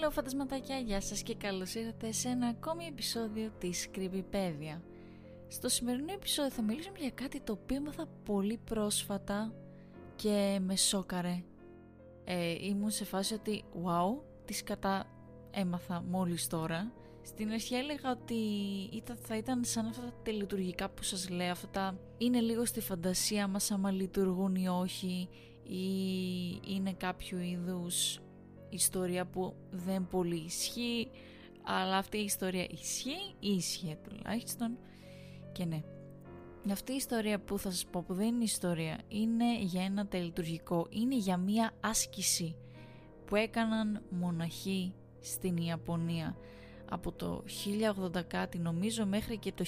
Hello φαντασματάκια, γεια σας και καλώς ήρθατε σε ένα ακόμη επεισόδιο της Creepypedia. Στο σημερινό επεισόδιο θα μιλήσουμε για κάτι το οποίο έμαθα πολύ πρόσφατα και με σόκαρε. Ε, ήμουν σε φάση ότι wow, τις κατά έμαθα μόλις τώρα. Στην αρχή έλεγα ότι θα ήταν σαν αυτά τα τελειτουργικά που σας λέω, αυτά είναι λίγο στη φαντασία μας άμα λειτουργούν ή όχι ή είναι κάποιο είδους ιστορία που δεν πολύ ισχύει αλλά αυτή η ιστορία ισχύει ή ισχύει τουλάχιστον. Και ναι αυτή η ιστορία που θα σας πω που δεν είναι ιστορία είναι για ένα τελειτουργικό είναι για μία άσκηση που έκαναν μοναχοί στην Ιαπωνία από το 1080 κάτι νομίζω μέχρι και το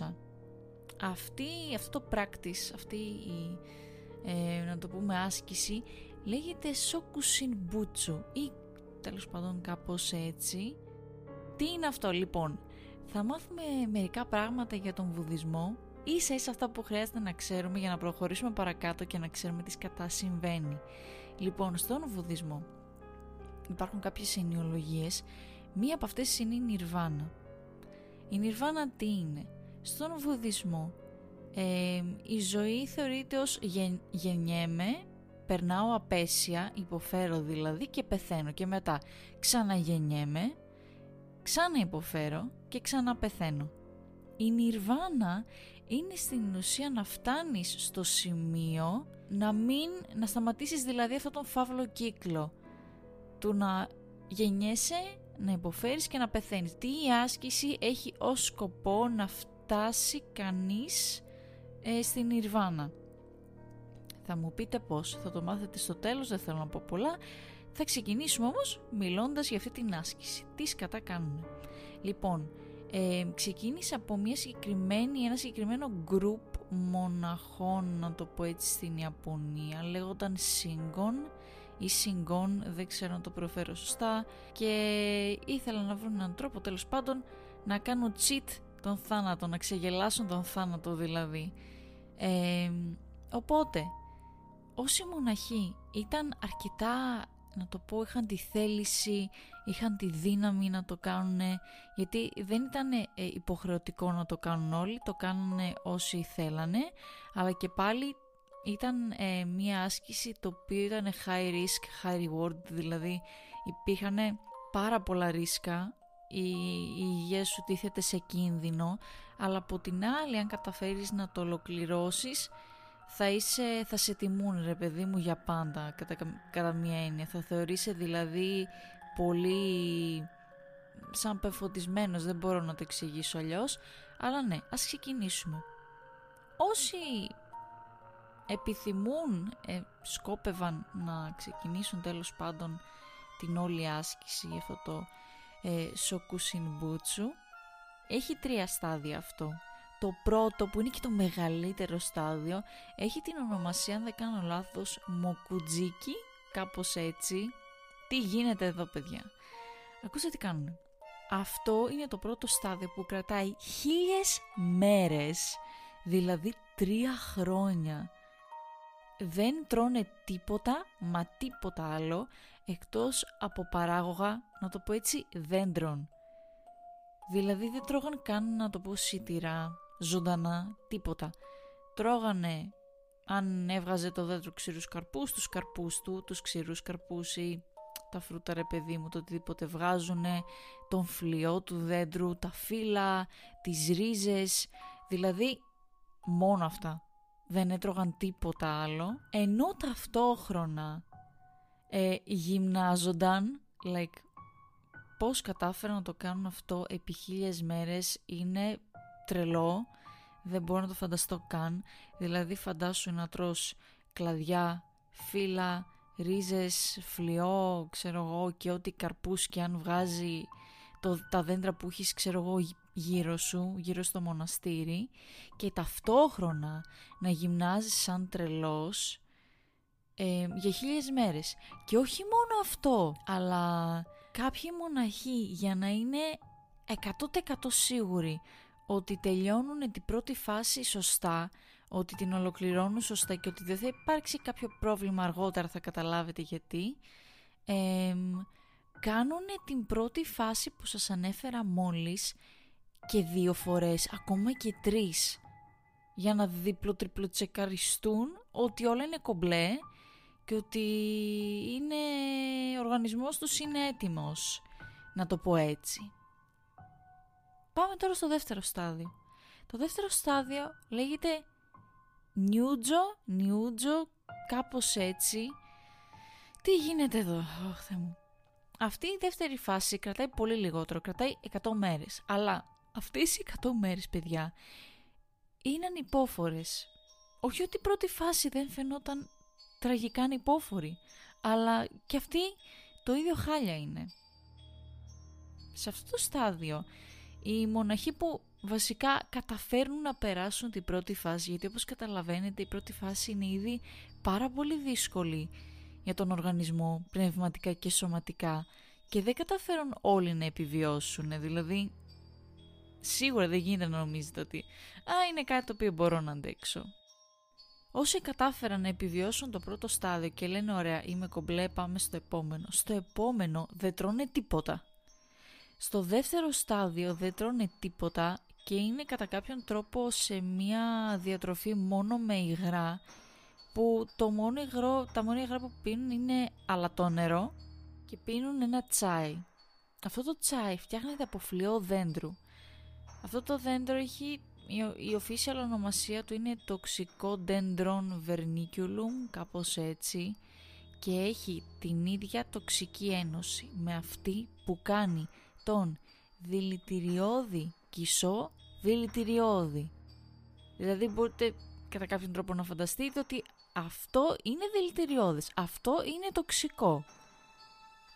1900 αυτή, αυτό το practice αυτή η ε, να το πούμε άσκηση λέγεται Shokushin Butsu ή τέλος πάντων κάπως έτσι. Τι είναι αυτό λοιπόν; Θα μάθουμε μερικά πράγματα για τον βουδισμό ίσα ίσα αυτά που χρειάζεται να ξέρουμε για να προχωρήσουμε παρακάτω και να ξέρουμε τι σκατά συμβαίνει. Λοιπόν, στον βουδισμό υπάρχουν κάποιες ενοιολογίες. Μία από αυτές είναι η Νιρβάνα. Η Νιρβάνα τι είναι; Στον βουδισμό ε, η ζωή θεωρείται ως γεν, γεννιέμαι περνάω απέσια, υποφέρω δηλαδή και πεθαίνω και μετά ξαναγεννιέμαι, ξανά υποφέρω και ξαναπεθαίνω. Η νιρβάνα είναι στην ουσία να φτάνεις στο σημείο να μην, να σταματήσεις δηλαδή αυτόν τον φαύλο κύκλο του να γεννιέσαι, να υποφέρεις και να πεθαίνεις. Τι η άσκηση έχει ως σκοπό να φτάσει κανείς ε, στην νιρβάνα; Θα μου πείτε πώς, θα το μάθετε στο τέλος, δεν θέλω να πω πολλά. Θα ξεκινήσουμε όμως μιλώντας για αυτή την άσκηση. Τι σκατά κάνουν. Λοιπόν, ε, ξεκίνησε από μια συγκεκριμένη, ένα συγκεκριμένο group μοναχών, να το πω έτσι, στην Ιαπωνία. Λέγονταν Shingon ή Shingon, δεν ξέρω να το προφέρω σωστά. Και ήθελαν να βρουν έναν τρόπο, τέλος πάντων, να κάνουν cheat τον θάνατο, να ξεγελάσουν τον θάνατο δηλαδή. Ε, οπότε όσοι μοναχοί ήταν αρκετά να το πω είχαν τη θέληση, είχαν τη δύναμη να το κάνουν γιατί δεν ήταν ε, υποχρεωτικό να το κάνουν όλοι, το κάνουν όσοι θέλανε αλλά και πάλι ήταν ε, μια άσκηση το οποίο ήταν high risk, high reward δηλαδή υπήρχαν πάρα πολλά ρίσκα η, η υγεία σου τίθεται σε κίνδυνο αλλά από την άλλη αν καταφέρεις να το ολοκληρώσεις θα, είσαι, θα σε τιμούν ρε παιδί μου για πάντα κατά, κατά μία έννοια. Θα θεωρείσαι δηλαδή πολύ σαν πεφωτισμένος, δεν μπορώ να το εξηγήσω αλλιώς. Αλλά ναι, ας ξεκινήσουμε. Όσοι επιθυμούν, ε, σκόπευαν να ξεκινήσουν τέλος πάντων την όλη άσκηση για αυτό το ε, Shokushin έχει τρία στάδια αυτό το πρώτο που είναι και το μεγαλύτερο στάδιο έχει την ονομασία αν δεν κάνω λάθος Μοκουτζίκι κάπως έτσι. Τι γίνεται εδώ παιδιά; Ακούστε τι κάνουν. Αυτό είναι το πρώτο στάδιο που κρατάει χίλιες μέρες δηλαδή τρία χρόνια. Δεν τρώνε τίποτα μα τίποτα άλλο εκτός από παράγωγα να το πω έτσι δέντρων. Δηλαδή δεν τρώγαν καν να το πω σιτηρά ζωντανά, τίποτα. Τρώγανε αν έβγαζε το δέντρο ξηρούς καρπούς, τους καρπούς του, τους ξηρούς καρπούς ή τα φρούτα ρε παιδί μου, το οτιδήποτε βγάζουνε, τον φλοιό του δέντρου, τα φύλλα, τις ρίζες, δηλαδή μόνο αυτά. Δεν έτρωγαν τίποτα άλλο, ενώ ταυτόχρονα ε, γυμνάζονταν, like, πώς κατάφεραν να το κάνουν αυτό επί χίλιες μέρες είναι τρελό, δεν μπορώ να το φανταστώ καν. Δηλαδή φαντάσου να τρως κλαδιά, φύλλα, ρίζες, φλοιό, ξέρω εγώ και ό,τι καρπούς και αν βγάζει το, τα δέντρα που έχεις ξέρω εγώ γύρω σου, γύρω στο μοναστήρι και ταυτόχρονα να γυμνάζεις σαν τρελός ε, για χίλιες μέρες. Και όχι μόνο αυτό, αλλά κάποιοι μοναχοί για να είναι 100% σίγουροι ότι τελειώνουν την πρώτη φάση σωστά, ότι την ολοκληρώνουν σωστά και ότι δεν θα υπάρξει κάποιο πρόβλημα αργότερα, θα καταλάβετε γιατί, κάνουν την πρώτη φάση που σας ανέφερα μόλις και δύο φορές, ακόμα και τρεις για να διπλο-τριπλο-τσεκαριστούν ότι όλα είναι κομπλέ και ότι είναι, ο οργανισμός τους είναι έτοιμος, να το πω έτσι. Πάμε τώρα στο δεύτερο στάδιο. Το δεύτερο στάδιο λέγεται νιούτζο, νιούτζο, κάπως έτσι. Τι γίνεται εδώ, oh, μου. Αυτή η δεύτερη φάση κρατάει πολύ λιγότερο, κρατάει 100 μέρες. Αλλά αυτές οι 100 μέρες, παιδιά, είναι ανυπόφορες. Όχι ότι η πρώτη φάση δεν φαινόταν τραγικά ανυπόφορη, αλλά και αυτή το ίδιο χάλια είναι. Σε αυτό το στάδιο, οι μοναχοί που βασικά καταφέρνουν να περάσουν την πρώτη φάση, γιατί όπως καταλαβαίνετε η πρώτη φάση είναι ήδη πάρα πολύ δύσκολη για τον οργανισμό πνευματικά και σωματικά και δεν καταφέρουν όλοι να επιβιώσουν, δηλαδή σίγουρα δεν γίνεται να νομίζετε ότι «Α, είναι κάτι το οποίο μπορώ να αντέξω». Όσοι κατάφεραν να επιβιώσουν το πρώτο στάδιο και λένε «Ωραία, είμαι κομπλέ, πάμε στο επόμενο». Στο επόμενο δεν τρώνε τίποτα. Στο δεύτερο στάδιο δεν τρώνε τίποτα και είναι κατά κάποιον τρόπο σε μια διατροφή μόνο με υγρά που το μόνο υγρό, τα μόνη υγρά που πίνουν είναι αλατό νερό και πίνουν ένα τσάι. Αυτό το τσάι φτιάχνεται από φλοιό δέντρου αυτό το δέντρο έχει, η official ονομασία του είναι τοξικό dendron verniculum, κάπως έτσι, και έχει την ίδια τοξική ένωση με αυτή που κάνει τον δηλητηριώδη κισό δηλητηριώδη. Δηλαδή μπορείτε κατά κάποιον τρόπο να φανταστείτε ότι αυτό είναι δηλητηριώδης, αυτό είναι τοξικό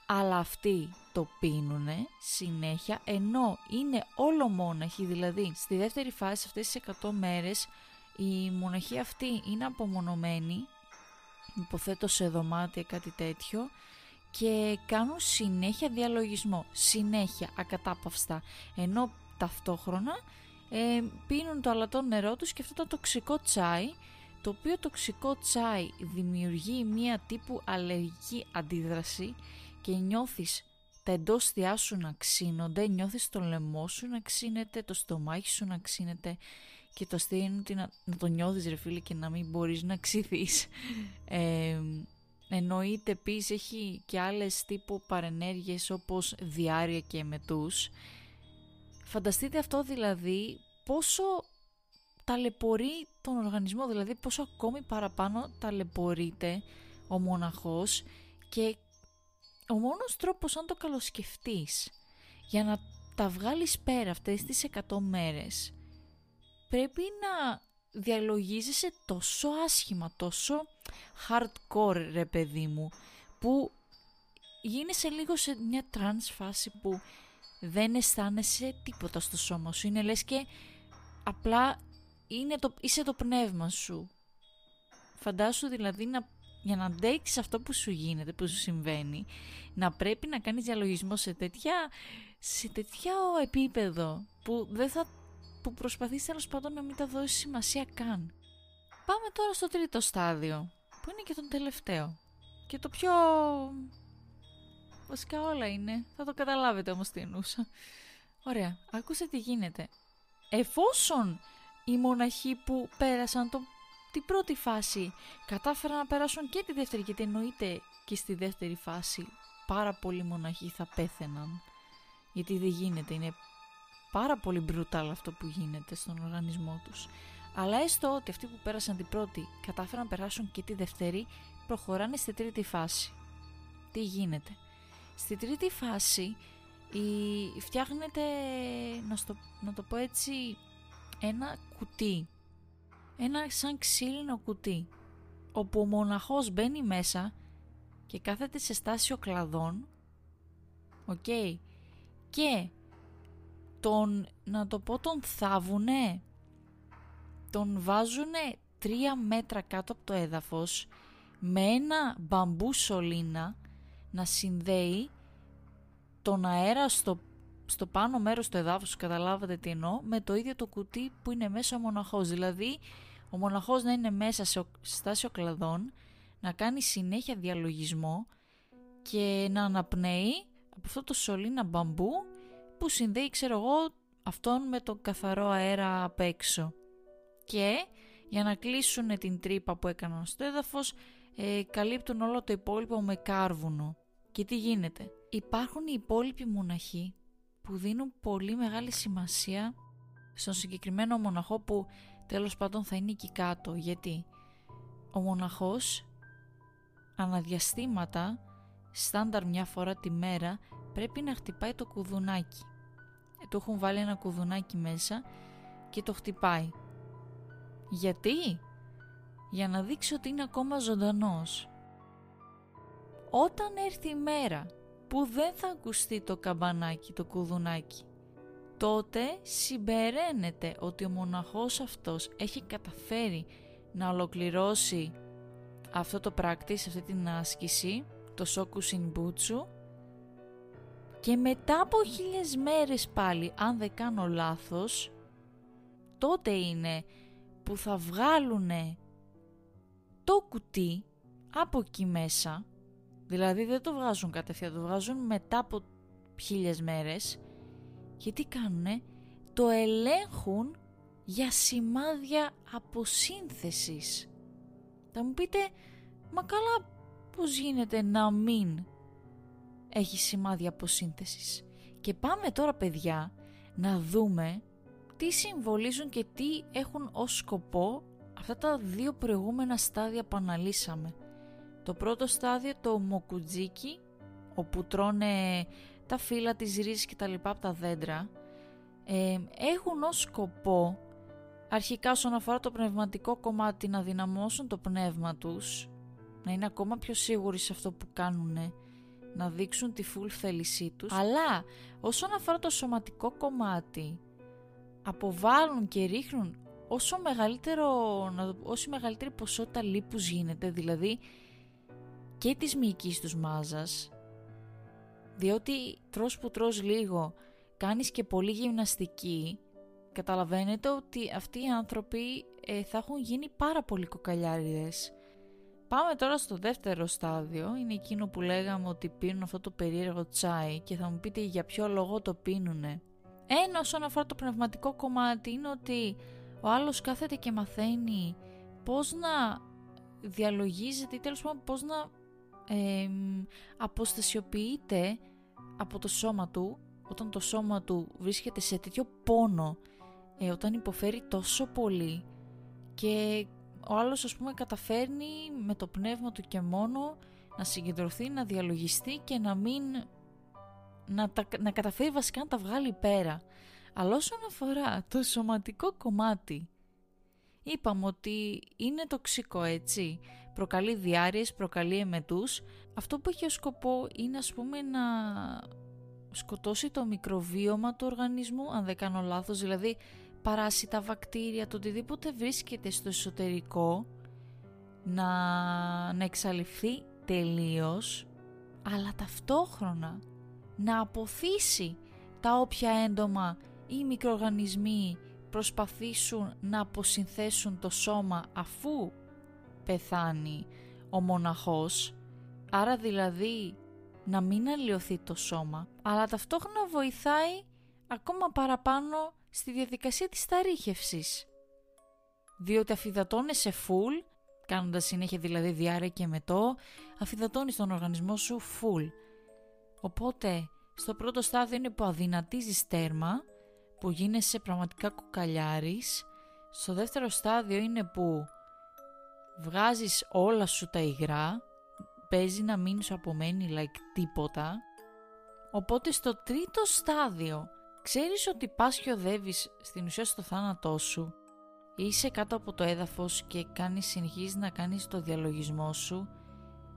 αλλά αυτοί το πίνουνε συνέχεια ενώ είναι όλο μόναχοι, δηλαδή στη δεύτερη φάση αυτές τις 100 μέρες η μοναχή αυτή είναι απομονωμένη, υποθέτω σε δωμάτια κάτι τέτοιο και κάνουν συνέχεια διαλογισμό, συνέχεια ακατάπαυστα, ενώ ταυτόχρονα ε, πίνουν το αλατό νερό τους και αυτό το τοξικό τσάι το οποίο τοξικό τσάι δημιουργεί μία τύπου αλλεργική αντίδραση και νιώθεις τα εντόστια σου να ξύνονται, νιώθεις το λαιμό σου να ξύνεται, το στομάχι σου να ξύνεται και το αστείο είναι να, να το νιώθεις ρε φίλε και να μην μπορείς να ξυθείς. Ε, εννοείται επίσης έχει και άλλες τύπου παρενέργειες όπως διάρκεια και εμετούς. Φανταστείτε αυτό δηλαδή πόσο ταλαιπωρεί τον οργανισμό, δηλαδή πόσο ακόμη παραπάνω ταλαιπωρείται ο μοναχός και ο μόνος τρόπος αν το καλοσκεφτείς για να τα βγάλεις πέρα αυτές τις 100 μέρες πρέπει να διαλογίζεσαι τόσο άσχημα, τόσο hardcore ρε παιδί μου που γίνεσαι λίγο σε μια trance φάση που δεν αισθάνεσαι τίποτα στο σώμα σου. Είναι λες και απλά είναι το, είσαι το πνεύμα σου. Φαντάσου δηλαδή να για να αντέξεις αυτό που σου γίνεται, που σου συμβαίνει, να πρέπει να κάνεις διαλογισμό σε τέτοια, σε τέτοια επίπεδο που δεν θα που προσπαθείς τέλος πάντων να μην τα δώσεις σημασία καν. Πάμε τώρα στο τρίτο στάδιο, που είναι και το τελευταίο. Και το πιο... Βασικά όλα είναι, θα το καταλάβετε όμως τι εννοούσα. Ωραία, άκουσε τι γίνεται. Εφόσον οι μοναχοί που πέρασαν το την πρώτη φάση κατάφεραν να περάσουν και τη δεύτερη γιατί εννοείται και στη δεύτερη φάση πάρα πολλοί μοναχοί θα πέθαιναν γιατί δεν γίνεται, είναι πάρα πολύ brutal αυτό που γίνεται στον οργανισμό τους αλλά έστω ότι αυτοί που πέρασαν την πρώτη κατάφεραν να περάσουν και τη δεύτερη προχωράνε στη τρίτη φάση. Τι γίνεται; Στη τρίτη φάση η... φτιάχνεται να, να το πω έτσι ένα κουτί. Ένα σαν ξύλινο κουτί, όπου ο μοναχός μπαίνει μέσα και κάθεται σε στάση οκλαδόν, οκ, και τον, να το πω, τον θάβουνε, τον βάζουνε τρία μέτρα κάτω από το έδαφος με ένα μπαμπού σωλήνα να συνδέει τον αέρα στο, στο πάνω μέρος του εδάφους, καταλάβατε τι εννοώ, με το ίδιο το κουτί που είναι μέσα ο μοναχός. Δηλαδή ο μοναχός να είναι μέσα σε στάσιο κλαδών, να κάνει συνέχεια διαλογισμό και να αναπνέει αυτό το σωλήνα μπαμπού που συνδέει ξέρω εγώ αυτόν με τον καθαρό αέρα απ' έξω. Και για να κλείσουν την τρύπα που έκαναν στο έδαφος ε, καλύπτουν όλο το υπόλοιπο με κάρβουνο. Και τι γίνεται; Υπάρχουν οι υπόλοιποι μοναχοί που δίνουν πολύ μεγάλη σημασία στον συγκεκριμένο μοναχό που τέλος πάντων θα είναι εκεί κάτω. Γιατί ο μοναχός αναδιαστήματα, στάνταρ μια φορά τη μέρα, πρέπει να χτυπάει το κουδουνάκι. Ε, του έχουν βάλει ένα κουδουνάκι μέσα και το χτυπάει. Γιατί; Για να δείξει ότι είναι ακόμα ζωντανός. Όταν έρθει η μέρα που δεν θα ακουστεί το καμπανάκι, το κουδουνάκι, τότε συμπεραίνεται ότι ο μοναχός αυτός έχει καταφέρει να ολοκληρώσει αυτό το practice, αυτή την άσκηση, το Soku Shinbutsu και μετά από χίλιες μέρες πάλι, αν δεν κάνω λάθος, τότε είναι που θα βγάλουν το κουτί από εκεί μέσα, δηλαδή δεν το βγάζουν κατευθείαν, το βγάζουν μετά από χίλιες μέρες και τι κάνουνε, το ελέγχουν για σημάδια αποσύνθεσης. Θα μου πείτε, μα καλά πώς γίνεται να μην έχει σημάδια αποσύνθεσης; Και πάμε τώρα παιδιά να δούμε τι συμβολίζουν και τι έχουν ως σκοπό αυτά τα δύο προηγούμενα στάδια που αναλύσαμε. Το πρώτο στάδιο το μοκουτζίκι, όπου τρώνε τα φύλλα της ρίζης και τα λοιπά από τα δέντρα, ε, έχουν ως σκοπό αρχικά όσον αφορά το πνευματικό κομμάτι να δυναμώσουν το πνεύμα τους, να είναι ακόμα πιο σίγουροι σε αυτό που κάνουν, να δείξουν τη full θέλησή τους, αλλά όσον αφορά το σωματικό κομμάτι, αποβάλλουν και ρίχνουν όσο μεγαλύτερο, όσο μεγαλύτερη ποσότητα λίπους γίνεται, δηλαδή και της μυϊκής τους μάζας, διότι τρως που τρως λίγο, κάνεις και πολύ γυμναστική, καταλαβαίνετε ότι αυτοί οι άνθρωποι ε, θα έχουν γίνει πάρα πολύ κοκαλιάριδες. Πάμε τώρα στο δεύτερο στάδιο, είναι εκείνο που λέγαμε ότι πίνουν αυτό το περίεργο τσάι και θα μου πείτε για ποιο λόγο το πίνουνε. Ένα όσον αφορά το πνευματικό κομμάτι είναι ότι ο άλλος κάθεται και μαθαίνει πώς να διαλογίζεται ή τέλος πάντων πώς να ε, αποστασιοποιείται από το σώμα του όταν το σώμα του βρίσκεται σε τέτοιο πόνο ε, όταν υποφέρει τόσο πολύ και ο άλλος ας πούμε καταφέρνει με το πνεύμα του και μόνο να συγκεντρωθεί, να διαλογιστεί και να μην να, τα, να καταφέρει βασικά να τα βγάλει πέρα. Αλλά όσον αφορά το σωματικό κομμάτι είπαμε ότι είναι τοξικό έτσι προκαλεί διάρειες, προκαλεί εμετούς αυτό που έχει ως σκοπό είναι ας πούμε να σκοτώσει το μικροβίωμα του οργανισμού αν δεν κάνω λάθος δηλαδή παράσιτα, βακτήρια, το οτιδήποτε βρίσκεται στο εσωτερικό να, να εξαλειφθεί τελείως αλλά ταυτόχρονα να αποθήσει τα όποια έντομα ή μικροοργανισμοί προσπαθήσουν να αποσυνθέσουν το σώμα αφού πεθάνει ο μοναχός άρα δηλαδή να μην αλλοιωθεί το σώμα αλλά ταυτόχρονα βοηθάει ακόμα παραπάνω στη διαδικασία της ταρίχευσης. Διότι αφιδατώνεσαι full, κάνοντας συνέχεια δηλαδή διάρρεια και μετό, αφιδατώνεις τον οργανισμό σου full. Οπότε, στο πρώτο στάδιο είναι που αδυνατίζεις τέρμα, που γίνεσαι πραγματικά κουκαλιάρης. Στο δεύτερο στάδιο είναι που βγάζεις όλα σου τα υγρά, παίζει να μην σου απομένει like τίποτα. Οπότε στο τρίτο στάδιο Ξέρεις ότι πας και οδεύεις στην ουσία στο θάνατό σου είσαι κάτω από το έδαφος και κάνεις, συνεχίζεις να κάνεις το διαλογισμό σου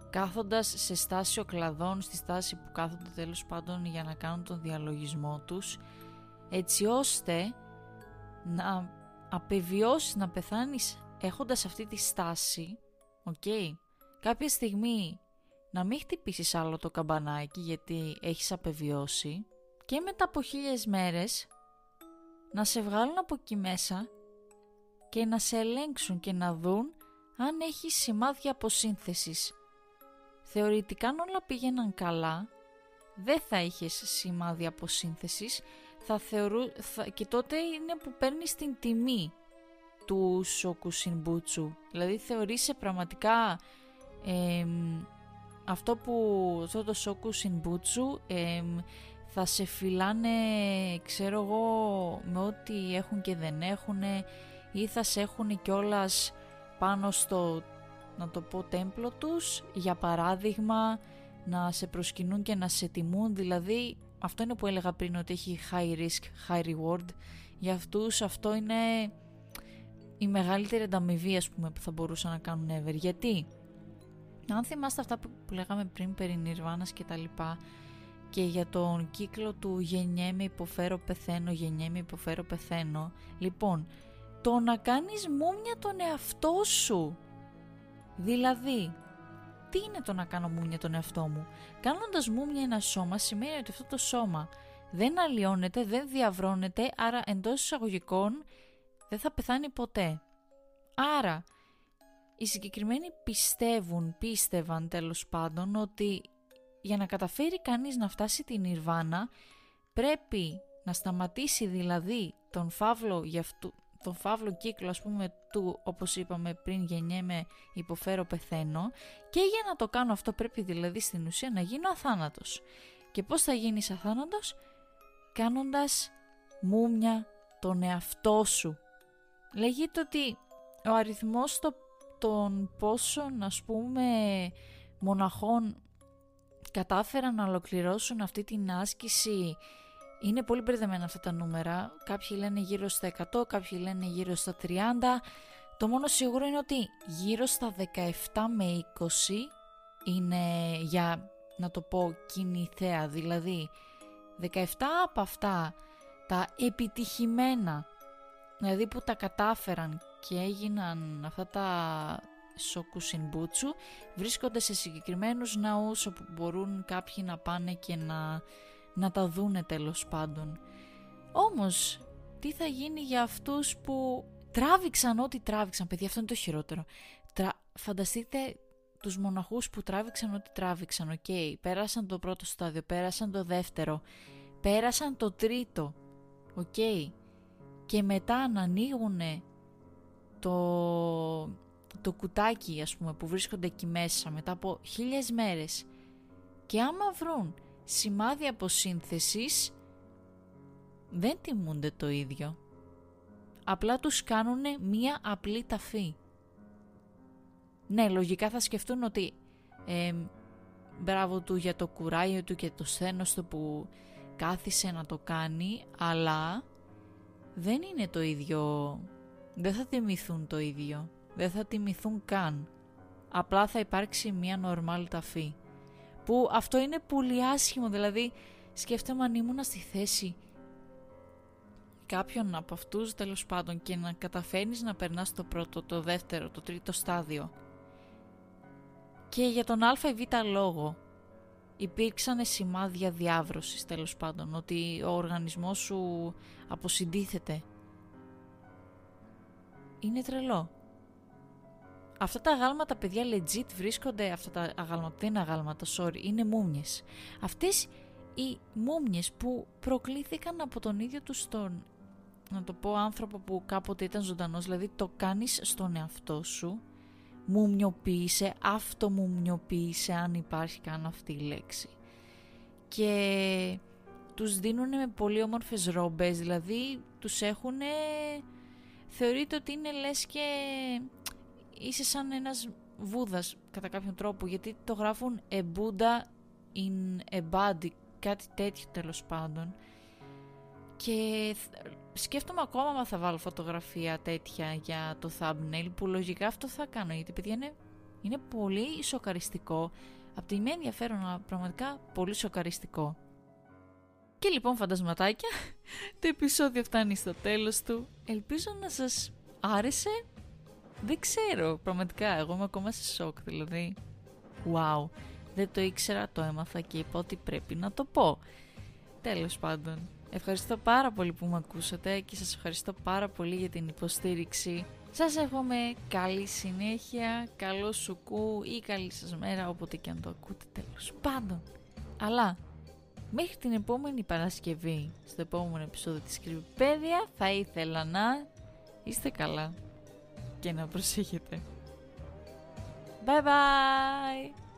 κάθοντας σε στάση οκλαδόν, στη στάση που κάθονται τέλος πάντων για να κάνουν τον διαλογισμό τους έτσι ώστε να απεβιώσεις να πεθάνεις έχοντας αυτή τη στάση οκ, κάποια στιγμή να μην χτυπήσεις άλλο το καμπανάκι γιατί έχεις απεβιώσει και μετά από χίλιες μέρες να σε βγάλουν από εκεί μέσα και να σε ελέγξουν και να δουν αν έχεις σημάδια αποσύνθεσης. Θεωρητικά αν όλα πήγαιναν καλά, δεν θα είχες σημάδι αποσύνθεσης θα θεωρού, θα, και τότε είναι που παίρνεις την τιμή του σοκου Σινμπούτσου. Δηλαδή θεωρείσαι πραγματικά αυτό που αυτό το σοκου Σινμπούτσου θα σε φυλάνε ξέρω εγώ με ό,τι έχουν και δεν έχουν ή θα σε έχουν κιόλας πάνω στο να το πω τέμπλο τους για παράδειγμα να σε προσκυνούν και να σε τιμούν. Δηλαδή αυτό είναι που έλεγα πριν ότι έχει high risk, high reward. Για αυτούς αυτό είναι η μεγαλύτερη ανταμοιβή ας πούμε που θα μπορούσαν να κάνουν ever. Γιατί; Αν θυμάστε αυτά που, λέγαμε πριν περί Νιρβάνας και τα λοιπά και για τον κύκλο του γεννιέμαι υποφέρω πεθαίνω γεννιέμαι υποφέρω πεθαίνω λοιπόν το να κάνεις μούμια τον εαυτό σου δηλαδή τι είναι το να κάνω μούμια τον εαυτό μου; Κάνοντας μούμια ένα σώμα σημαίνει ότι αυτό το σώμα δεν αλλοιώνεται, δεν διαβρώνεται, άρα εντός εισαγωγικών δεν θα πεθάνει ποτέ. Άρα, οι συγκεκριμένοι πιστεύουν, πίστευαν τέλος πάντων ότι για να καταφέρει κανείς να φτάσει την Ιρβάνα πρέπει να σταματήσει δηλαδή τον φαύλο για αυτού, τον φαύλο κύκλο ας πούμε του όπως είπαμε πριν γεννιέμαι υποφέρω πεθαίνω και για να το κάνω αυτό πρέπει δηλαδή στην ουσία να γίνω αθάνατος. Και πώς θα γίνεις αθάνατος; Κάνοντας μούμια τον εαυτό σου. Λέγεται ότι ο αριθμός των πόσων ας πούμε μοναχών κατάφεραν να ολοκληρώσουν αυτή την άσκηση είναι πολύ μπερδεμένα αυτά τα νούμερα. Κάποιοι λένε γύρω στα 100, κάποιοι λένε γύρω στα 30. Το μόνο σίγουρο είναι ότι γύρω στα 17 με 20 είναι για να το πω κινηθέα. Δηλαδή 17 από αυτά τα επιτυχημένα, δηλαδή που τα κατάφεραν και έγιναν αυτά τα σοκου συνμπούτσου, βρίσκονται σε συγκεκριμένους ναούς όπου μπορούν κάποιοι να πάνε και να να τα δούνε τέλος πάντων. Όμως, τι θα γίνει για αυτούς που τράβηξαν ό,τι τράβηξαν, παιδιά, αυτό είναι το χειρότερο. Τρα... Φανταστείτε τους μοναχούς που τράβηξαν ό,τι τράβηξαν, OK, okay. πέρασαν το πρώτο στάδιο, πέρασαν το δεύτερο, πέρασαν το τρίτο, οκ, και μετά να ανοίγουν το, το κουτάκι, ας πούμε, που βρίσκονται εκεί μέσα μετά από χίλιες μέρες και άμα βρουν σημάδια αποσύνθεσης δεν τιμούνται το ίδιο. Απλά τους κάνουν μία απλή ταφή. Ναι, λογικά θα σκεφτούν ότι ε, μπράβο του για το κουράγιο του και το σθένος του που κάθισε να το κάνει, αλλά δεν είναι το ίδιο, δεν θα τιμηθούν το ίδιο, δεν θα τιμηθούν καν. Απλά θα υπάρξει μία νορμάλ ταφή που αυτό είναι πολύ άσχημο, δηλαδή σκέφτομαι αν ήμουν στη θέση κάποιον από αυτούς τέλος πάντων και να καταφέρνεις να περνάς το πρώτο, το δεύτερο, το τρίτο στάδιο. Και για τον α ή β λόγο υπήρξαν σημάδια διάβρωσης τέλος πάντων ότι ο οργανισμός σου αποσυντίθεται είναι τρελό Αυτά τα αγάλματα, παιδιά, legit βρίσκονται, αυτά τα αγάλματα, δεν είναι αγάλματα, sorry, είναι μούμιες. Αυτές οι μούμιες που προκλήθηκαν από τον ίδιο τους τον, να το πω, άνθρωπο που κάποτε ήταν ζωντανός, δηλαδή το κάνεις στον εαυτό σου, μουμιοποίησε, αυτομουμιοποίησε, αν υπάρχει καν αυτή η λέξη. Και τους δίνουν με πολύ όμορφες ρόμπες, δηλαδή τους έχουν... Θεωρείται ότι είναι λες και είσαι σαν ένας βούδας κατά κάποιον τρόπο γιατί το γράφουν a Buddha in a body κάτι τέτοιο τέλος πάντων. Και σκέφτομαι ακόμα αν θα βάλω φωτογραφία τέτοια για το thumbnail που λογικά αυτό θα κάνω γιατί παιδιά είναι, είναι πολύ σοκαριστικό. Από τη μία ενδιαφέρον αλλά πραγματικά πολύ σοκαριστικό. Και λοιπόν φαντασματάκια το επεισόδιο φτάνει στο τέλος του. Ελπίζω να σας άρεσε δεν ξέρω, πραγματικά. Εγώ είμαι ακόμα σε σοκ, δηλαδή. Wow. Δεν το ήξερα, το έμαθα και είπα ότι πρέπει να το πω. Τέλος πάντων. Ευχαριστώ πάρα πολύ που με ακούσατε και σας ευχαριστώ πάρα πολύ για την υποστήριξη. Σας εύχομαι καλή συνέχεια, καλό σουκού ή καλή σας μέρα, όποτε και αν το ακούτε τέλος πάντων. Αλλά Μέχρι την επόμενη Παρασκευή, στο επόμενο επεισόδιο της Κρυβιπέδια, θα ήθελα να είστε καλά και να προσέχετε. Bye bye!